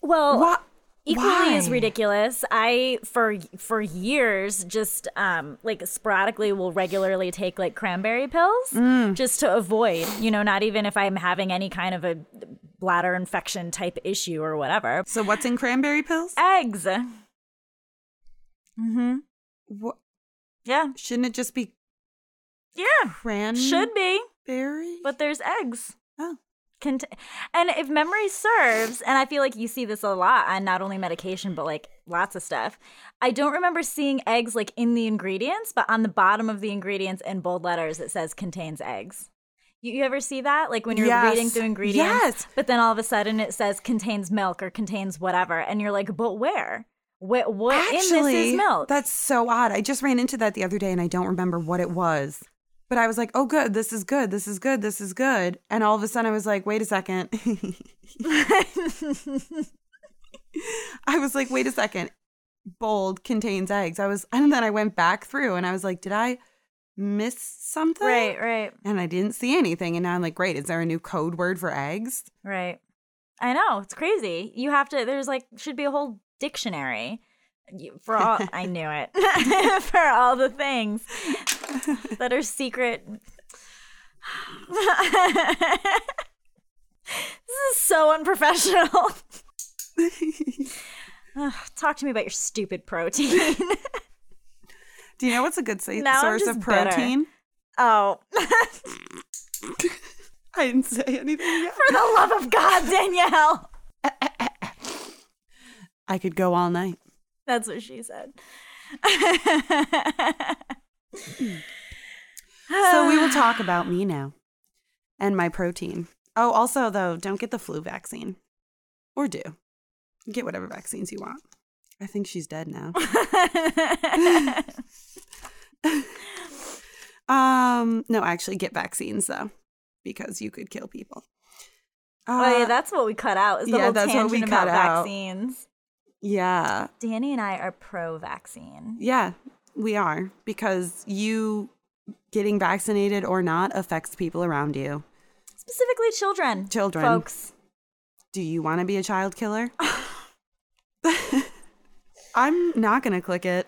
Well, what? Equally as ridiculous i for for years just um like sporadically will regularly take like cranberry pills Mm. just to avoid you know not even if i'm having any kind of a bladder infection type issue or whatever So what's in cranberry pills? eggs mm-hmm What, yeah shouldn't it just be yeah cranberry? should be Berry? but there's eggs Oh. Cont- and if memory serves, and I feel like you see this a lot on not only medication but like lots of stuff. I don't remember seeing eggs like in the ingredients, but on the bottom of the ingredients in bold letters it says contains eggs. You, you ever see that? Like when you're Yes. reading through ingredients, Yes. but then all of a sudden it says contains milk or contains whatever, and you're like, but where? What, what in this is milk? That's so odd. I just ran into that the other day and I don't remember what it was. But I was like, oh, good. This is good. This is good. This is good. And all of a sudden I was like, wait a second. I was like, wait a second. Bold contains eggs. I was, and then I went back through and I was like, did I miss something? right, right, And I didn't see anything. And now I'm like, great. Is there a new code word for eggs? right. I know it's crazy. You have to. There's like should be a whole dictionary for all. I knew it for all the things that are secret. this is so unprofessional. Ugh, talk to me about your stupid protein. Do you know what's a good sa- Now source of just bitter. protein? oh, I didn't say anything yet. for the love of God, Danielle. I could go all night. That's what she said. So we will talk about me now and my protein. Oh, also though, don't get the flu vaccine. Or do. Get whatever vaccines you want. I think she's dead now. um, no, actually get vaccines though, because you could kill people. oh yeah, Uh, that's what we cut out. Is the yeah, whole that's what we tangent about cut out. vaccines. Yeah. Danny and I are pro-vaccine. Yeah, we are because you getting vaccinated or not affects people around you. Specifically children. Children. Folks. Do you want to be a child killer? I'm not going to click it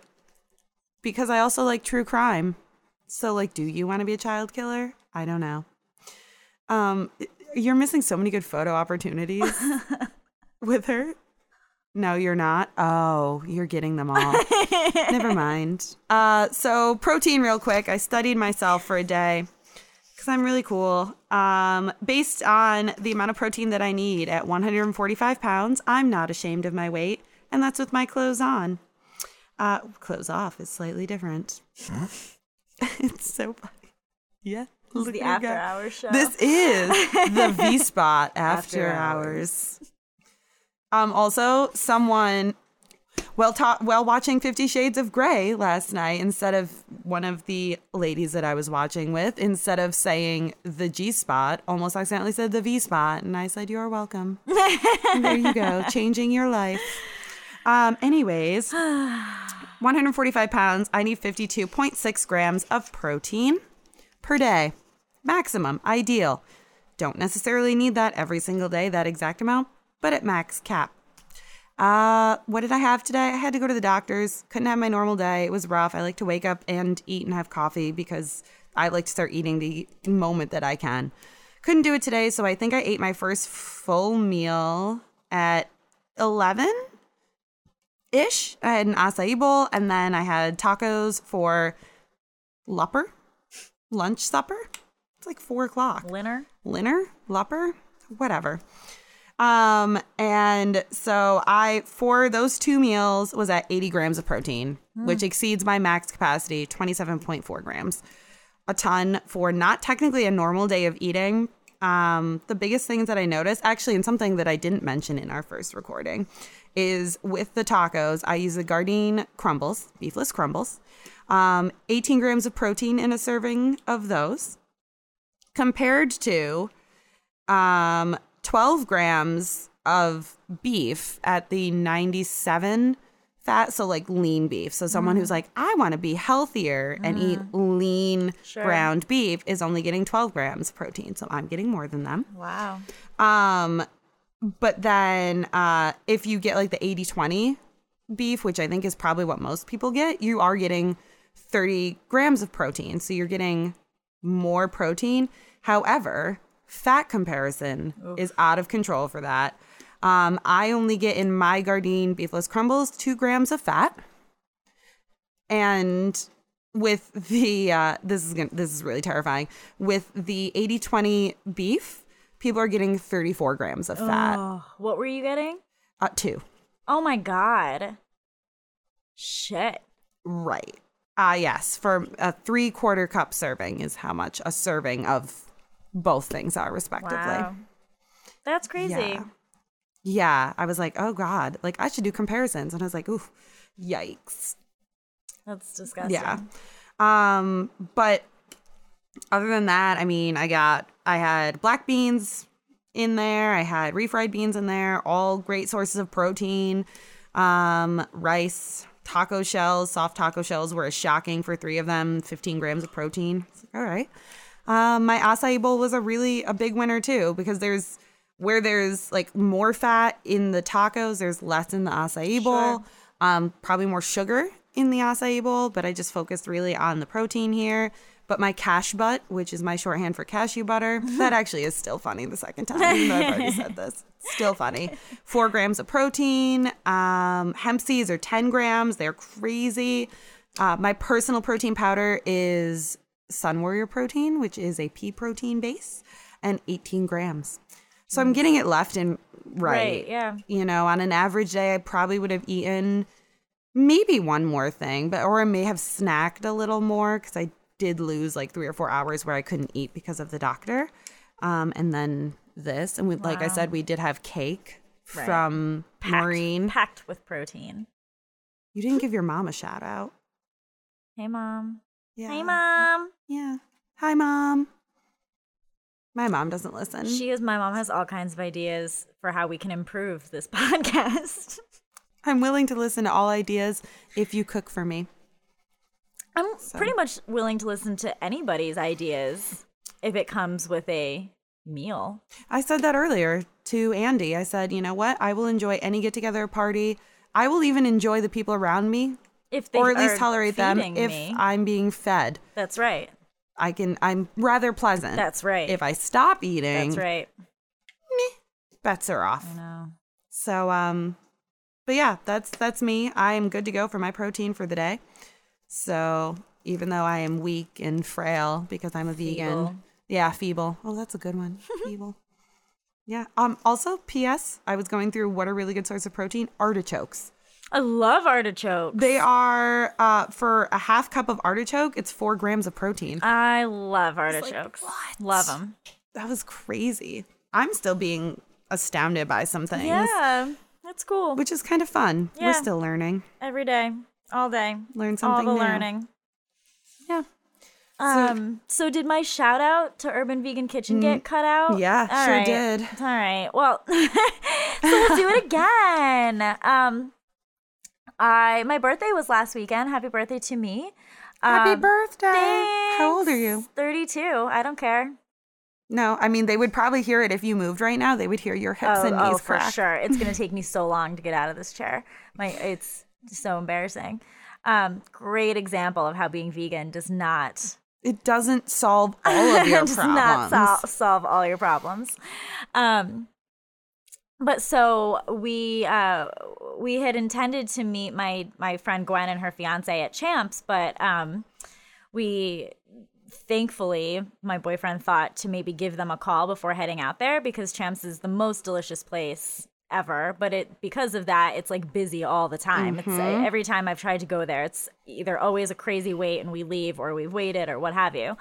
because I also like true crime. So like do you want to be a child killer? I don't know. Um you're missing so many good photo opportunities with her. No, you're not. Oh, you're getting them all. Never mind. Uh, so protein, real quick. I studied myself for a day, because I'm really cool. Um, based on the amount of protein that I need at 145 pounds, I'm not ashamed of my weight, and that's with my clothes on. Uh, clothes off is slightly different. it's so funny. Yeah. This is the after hours show. This is the V spot after, After hours. Um, also, someone well ta- while watching Fifty Shades of Grey last night, instead of one of the ladies that I was watching with, instead of saying the G spot, almost accidentally said the V spot, and I said, "You're welcome." There you go, changing your life. Um, anyways, 145 pounds. I need 52.6 grams of protein per day, maximum, ideal. Don't necessarily need that every single day, that exact amount, but at max cap. Uh, what did I have today? I had to go to the doctor's. Couldn't have my normal day. It was rough. I like to wake up and eat and have coffee because I like to start eating the moment that I can. Couldn't do it today, so I think I ate my first full meal at 11 ish. I had an acai bowl and then I had tacos for lupper, lunch supper. It's like four o'clock. Linner. Linner, Lupper, whatever. Um, and so I for those two meals was at 80 grams of protein, which exceeds my max capacity, 27.4 grams. A ton for not technically a normal day of eating. Um, the biggest things that I noticed, actually, and something that I didn't mention in our first recording, is with the tacos, I use the Gardein crumbles, beefless crumbles. Um, 18 grams of protein in a serving of those compared to um 12 grams of beef at the 97 fat so like lean beef. So someone who's like i want to be healthier and eat lean Sure. ground beef is only getting 12 grams of protein so i'm getting more than them. Wow. um but then uh if you get like the 80 20 beef which i think is probably what most people get you are getting 30 grams of protein. So you're getting more protein. However fat comparison is out of control for that. Um i only get in my gardein beefless crumbles two grams of fat. And with the uh this is gonna, this is really terrifying. With the 80 20 beef people are getting 34 grams of fat. Oh, what were you getting? uh, two. Oh my god. Shit. right. Ah yes. For a three quarter cup serving is how much a serving of both things are respectively Wow. That's crazy. Yeah. yeah i was like oh god like i should do comparisons and i was like ooh yikes That's disgusting. Yeah. Um, but other than that, I mean, I got I had black beans in there, I had refried beans in there, all great sources of protein. Um, rice, taco shells, soft taco shells were shocking for three of them, 15 grams of protein. Like, all right. Um, my acai bowl was a really a big winner too because there's where there's like more fat in the tacos, there's less in the acai bowl. Um, probably more sugar in the acai bowl, but I just focused really on the protein here. But my cash butt, which is my shorthand for cashew butter, that actually is still funny the second time, even though I've already said this. Still funny. Four grams of protein. Um, hemp seeds are 10 grams. They're crazy. Uh, my personal protein powder is Sun Warrior protein, which is a pea protein base, and 18 grams. So I'm getting it left and right. Right, yeah. You know, on an average day, I probably would have eaten maybe one more thing, but or I may have snacked a little more because I did lose like three or four hours where I couldn't eat because of the doctor. Um, and then this, and we, like I said, we did have cake Right. from Packed, Maureen. packed with protein. You didn't give your mom a shout out. Hey mom. Yeah. Hey mom. Yeah. Hi, mom. My mom doesn't listen. She is my mom has all kinds of ideas for how we can improve this podcast. I'm willing to listen to all ideas if you cook for me. I'm pretty much willing to listen to anybody's ideas if it comes with a meal. I said that earlier to Andy. I said, you know what? I will enjoy any get together party. I will even enjoy the people around me, If they or at least tolerate them if me. I'm being fed. That's right. I can. I'm rather pleasant. That's right. If I stop eating, That's right. bets are off. I know. So, um, but yeah, that's that's me. I am good to go for my protein for the day. So even though I am weak and frail because I'm a vegan, Feeble. Yeah, feeble. Oh, that's a good one. feeble. Yeah. Um. Also, P.S. I was going through what a really good source of protein: artichokes. I love artichokes. They are uh for a half cup of artichoke, it's four grams of protein. I love artichokes. what? Love them. That was crazy. I'm still being astounded by some things, Yeah, that's cool. which is kind of fun. We're still learning. Every day, all day, Learn something. all the new. learning. Yeah. Um. So did my shout out to Urban Vegan Kitchen get cut out? Mm, Yeah, All sure right. did. All right. Well, so we'll do it again. Um, I my birthday was last weekend. Happy birthday to me. Happy Um, birthday. How old are you? Thirty-two. I don't care. No, I mean they would probably hear it if you moved right now. They would hear your hips Oh, and knees oh for crack. sure. It's gonna take me so long to get out of this chair. My it's so embarrassing. Um, great example of how being vegan does not It doesn't solve all of your does problems. not sol- solve all your problems. Um, but so we uh, we had intended to meet my my friend Gwen and her fiance at Champs, but um, we thankfully my boyfriend thought to maybe give them a call before heading out there because Champs is the most delicious place ever but it because of that it's like busy all the time. It's uh, every time i've tried to go there it's either always a crazy wait and we leave or we've waited or what have you.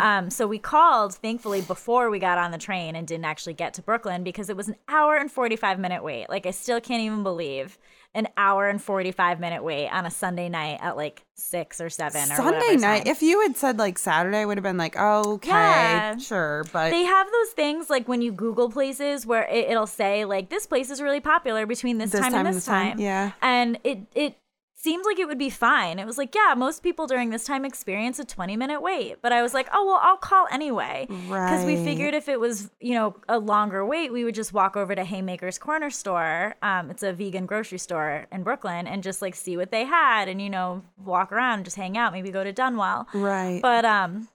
Um, so we called thankfully before we got on the train and didn't actually get to brooklyn because it was an hour and 45 minute wait. Like i still can't even believe an hour and 45 minute wait on a sunday night at like six or seven or Sunday night. time. If you had said like Saturday, I would have been like, okay, Yeah. sure, but They have those things like when you Google places where it, it'll say like this place is really popular between this, This time, time and this time, time. yeah. and it it seemed like it would be fine. It was like yeah, most people during this time experience a twenty minute wait, but I was like oh well, I'll call anyway because we figured if it was you know a longer wait, we would just walk over to Haymaker's Corner Store. Um, it's a vegan grocery store in Brooklyn, and just like see what they had, and you know walk around, just hang out, maybe go to Dunwell. right. But um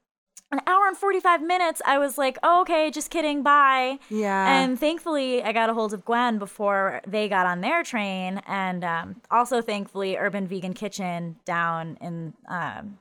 an hour and 45 minutes, I was like, oh, okay, just kidding, bye. Yeah. And thankfully, I got a hold of Gwen before they got on their train. And um, also, thankfully, Urban Vegan Kitchen down in um,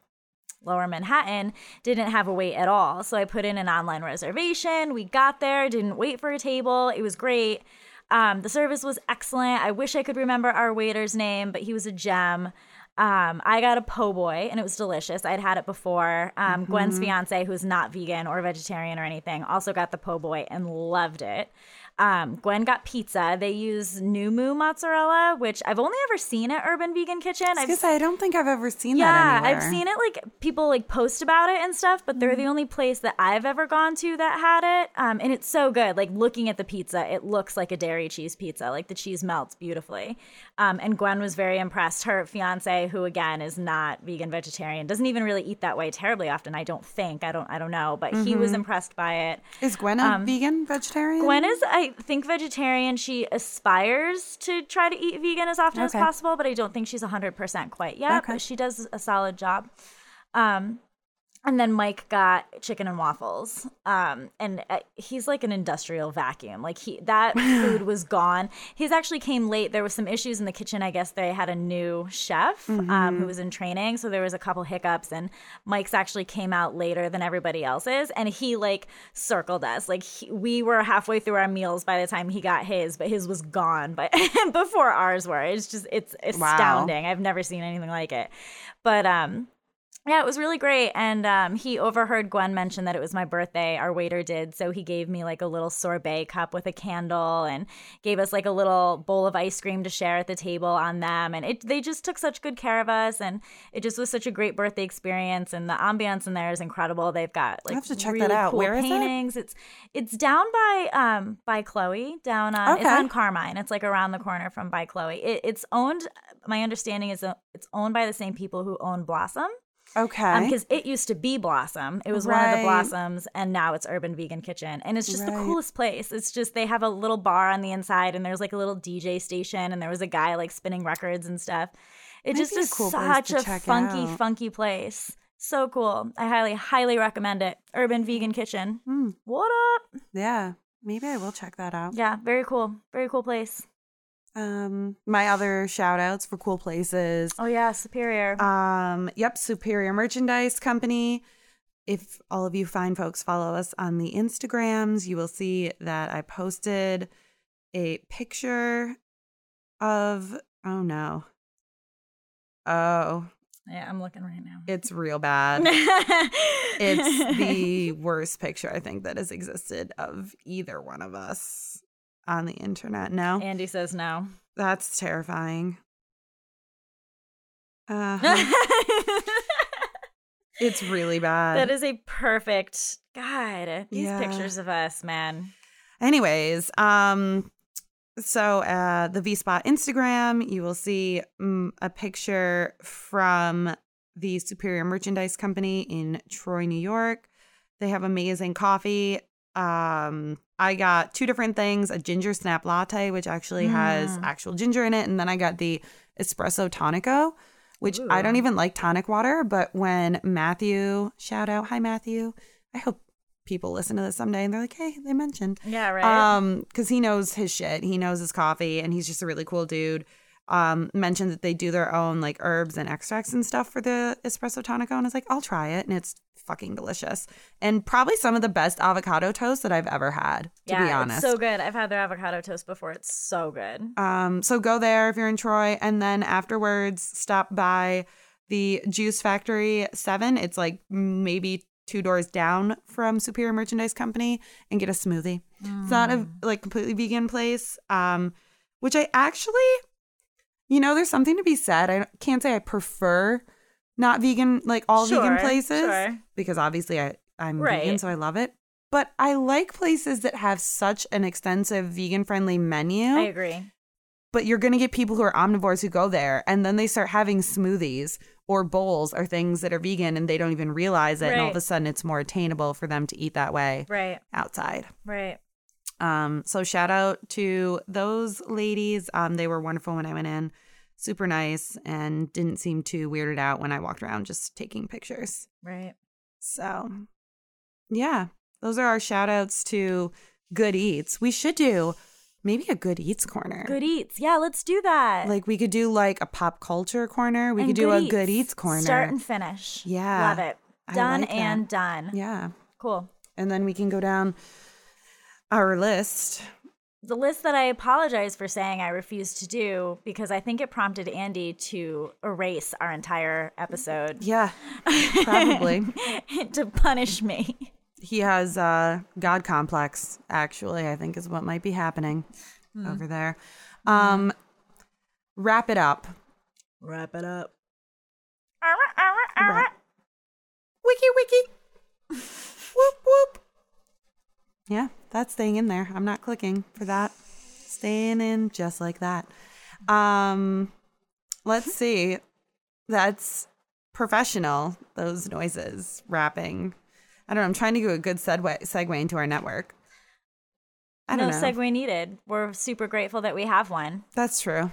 lower Manhattan didn't have a wait at all. So I put in an online reservation. We got there, didn't wait for a table. It was great. Um, the service was excellent. I wish I could remember our waiter's name, but he was a gem. Um, I got a po' boy and it was delicious. I'd had it before. Um, Gwen's fiance, who's not vegan or vegetarian or anything, also got the po' boy and loved it. Um, Gwen got pizza. They use New Moo mozzarella, which I've only ever seen at Urban Vegan Kitchen. I was I've I don't think I've ever seen yeah, that anywhere. I've seen it like people like post about it and stuff, but they're the only place that I've ever gone to that had it. Um, and it's so good. Like looking at the pizza, it looks like a dairy cheese pizza. Like the cheese melts beautifully. Um, and Gwen was very impressed. Her fiance, who again is not vegan vegetarian, doesn't even really eat that way terribly often. I don't think. I don't. I don't know. But he was impressed by it. Is Gwen a vegan vegetarian? Um, Gwen is, I think, vegetarian. She aspires to try to eat vegan as often as possible, but I don't think she's 100% quite yet. Okay. But she does a solid job. Um, and then Mike got chicken and waffles. Um, and uh, he's like an industrial vacuum. Like he that food was gone. He's actually came late. There was some issues in the kitchen. I guess they had a new chef um, who was in training, so there was a couple hiccups. And Mike's actually came out later than everybody else's, and he like circled us. Like he, we were halfway through our meals by the time he got his, but his was gone. But before ours were, it's just it's astounding. I've never seen anything like it. But um. Yeah, it was really great. And um, he overheard Gwen mention that it was my birthday. Our waiter did. So he gave me like a little sorbet cup with a candle and gave us like a little bowl of ice cream to share at the table on them. And it, they just took such good care of us. And it just was such a great birthday experience. And the ambiance in there is incredible. They've got like have to check really that out. cool Where is it? paintings. It's it's down by um by Chloe down on it's on Carmine. It's like around the corner from by Chloe. It, it's owned. My understanding is it's owned by the same people who own Blossom okay. because it used to be Blossom. It was one of the Blossoms, and now it's Urban Vegan Kitchen, and it's just the coolest place. It's just they have a little bar on the inside, and there's like a little DJ station, and there was a guy like spinning records and stuff. It just is cool such a funky, out. funky place. So cool. I highly, highly recommend it. Urban Vegan Kitchen. Hmm. What up? yeah, maybe I will check that out. Yeah, very cool. Very cool place. Um, my other shout outs for cool places. Oh yeah, Superior. Um, yep, Superior Merchandise Company. if all of you fine folks follow us on the Instagrams, you will see that I posted a picture of, oh no. Oh, Yeah, I'm looking right now. it's real bad. it's the worst picture I think that has existed of either one of us on the internet. No, Andy says no. that's terrifying. Uh, it's really bad. that is a perfect God. These Yeah. pictures of us, man. Anyways, um, so uh, the V Spot Instagram, you will see mm, a picture from the Superior Merchandise Company in Troy, New York. They have amazing coffee. Um, I got two different things: a ginger snap latte, which actually has Mm. actual ginger in it, and then I got the espresso tonico, which I don't even like tonic water. But when Matthew, shout out, hi Matthew, I hope people listen to this someday and they're like, hey, they mentioned Yeah, right. um because he knows his shit he knows his coffee and he's just a really cool dude um mentioned that they do their own like herbs and extracts and stuff for the espresso tonico and i was like i'll try it and it's fucking delicious and probably some of the best avocado toast that i've ever had to yeah, be honest it's so good. I've had their avocado toast before. It's so good. um so go there if you're in troy and then afterwards stop by the juice factory 7 it's like maybe two doors down from superior merchandise company and get a smoothie It's not a like completely vegan place. Um, which I actually, you know, there's something to be said. I can't say I prefer not vegan like all vegan places sure. because obviously I I'm Right. vegan, so I love it. But I like places that have such an extensive vegan friendly menu. I agree. but you're gonna get people who are omnivores who go there and then they start having smoothies or bowls or things that are vegan and they don't even realize it, and all of a sudden it's more attainable for them to eat that way Right, outside. right. Um, so shout out to those ladies. Um, they were wonderful when I went in, super nice, and didn't seem too weirded out when I walked around just taking pictures. Right. So yeah, those are our shout outs to good eats. We should do maybe a good eats corner. Good eats. Yeah, let's do that. Like we could do like a pop culture corner. We And could do a good eats corner. Start and finish. Yeah, Love it. Done like and done. yeah. Cool. And then we can go down our list. The list that I apologize for saying I refuse to do because I think it prompted Andy to erase our entire episode. Yeah, probably. to punish me. he has uh god complex actually i think is what might be happening over there. Um wrap it up. Wrap it up. Wrap- wiki wiki. Whoop whoop yeah that's staying in there i'm not clicking for that staying in just like that um let's see that's professional those noises rapping i don't know i'm trying to do a good segue segue into our network i no don't know segue needed. We're super grateful that we have one that's true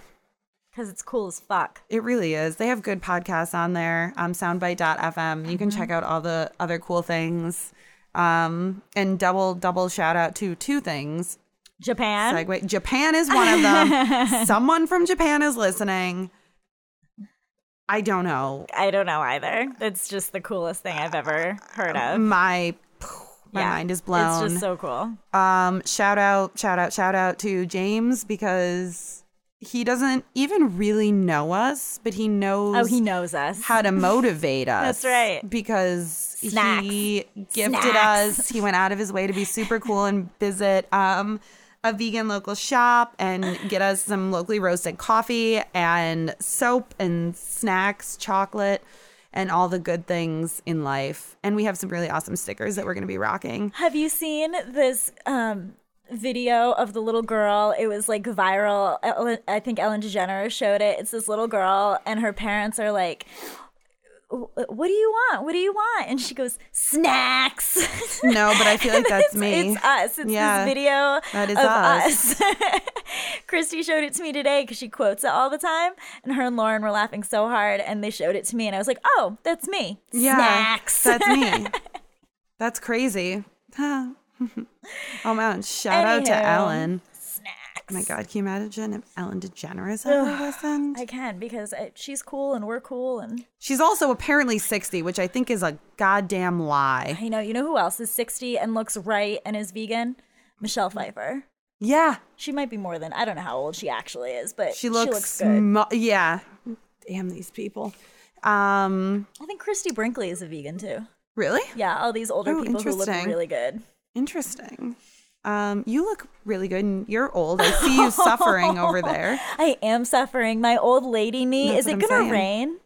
because it's cool as fuck. It really is. They have good podcasts on there. Um, soundbite.fm. You can check out all the other cool things. Um, and double double shout out to two things. Japan. Segue. Japan is one of them. Someone from Japan is listening. I don't know. I don't know either. It's just the coolest thing I've ever heard of. My my Yeah, mind is blown. It's just so cool. um, shout out, shout out, shout out to James because he doesn't even really know us, but he knows Oh, he knows us. how to motivate us. That's right. Because Snacks. he gifted Snacks. us. He went out of his way to be super cool and visit um, a vegan local shop and get us some locally roasted coffee and soap and snacks, chocolate, and all the good things in life. And we have some really awesome stickers that we're going to be rocking. Have you seen this um, video of the little girl? It was like viral. Ellen, I think Ellen DeGeneres showed it. It's this little girl, and her parents are like, "What do you want? What do you want?" And she goes, "Snacks." No, but I feel like that's me. It's us. It's Yeah, this video that is of us. us. Christy showed it to me today because she quotes it all the time, and her and Lauren were laughing so hard, and they showed it to me, and I was like, "Oh, that's me." Yeah, Snacks. That's me. That's crazy. Oh man, shout out to Ellen. Snacks. Oh my God, can you imagine if Ellen DeGeneres ever listened? I can because I, she's cool and we're cool and She's also apparently 60, which I think is a goddamn lie. I know. You know who else is 60 and looks right and is vegan? Michelle Pfeiffer. Yeah, She might be more than I don't know how old she actually is, but she looks, good. yeah. Damn these people. Um, I think Christie Brinkley is a vegan too. really? Yeah, all these older Oh, people who look interesting. really good. Interesting. Um, you look really good and you're old. I see you suffering over there. I am suffering. My old lady knee. That's is it gonna rain?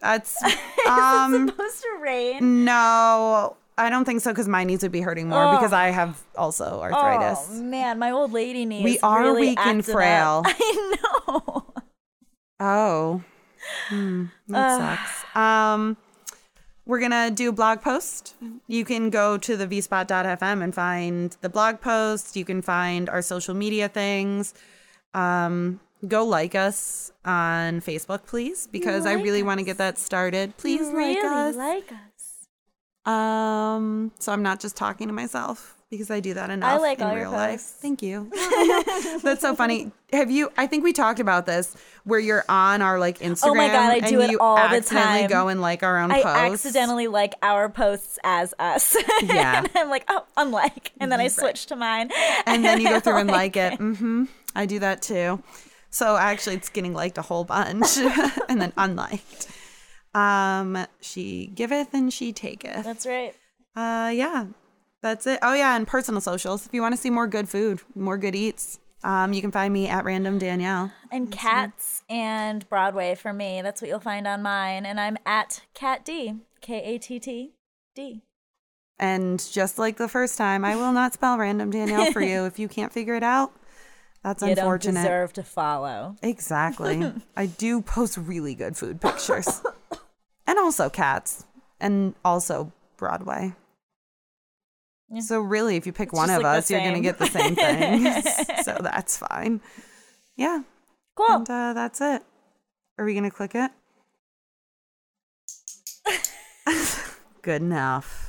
That's Is um it supposed to rain? no, I don't think so because my knees would be hurting more because I have also arthritis. Oh man, my old lady knee. We are really weak and frail. up. I know. Oh, Hmm, that sucks. Um, we're gonna do a blog post. You can go to the vspot.fm and find the blog post. You can find our social media things. Um, go like us on Facebook, please, because I really want to get that started. Please You like really us. like us. Um, so I'm not just talking to myself because I do that enough like in all your real life. posts. Thank you. That's so funny. Have you? I think we talked about this where you're on our like Instagram. Oh my God, I do it all the accidentally time. Go and like our own I posts. accidentally like our posts as us. Yeah. and I'm like, oh, unlike. And then I switch to mine. and then you go through and like it. Mm-hmm. I do that too. So actually, it's getting liked a whole bunch and then unliked. Um, she giveth and she taketh. That's right. Uh, yeah, that's it. Oh yeah, and personal socials. If you want to see more good food, more good eats, um, you can find me at Random Danielle. And cats and Broadway for me. That's what you'll find on mine. And I'm at Cat D. K A T T D. And just like the first time, I will not spell Random Danielle for you if you can't figure it out. That's unfortunate. You don't deserve to follow. Exactly. I do post really good food pictures. and also cats. And also Broadway. Yeah. So really if you pick It's one of like us, you're gonna get the same thing. so that's fine. Yeah. Cool. And uh, that's it. Are we gonna click it? Good enough.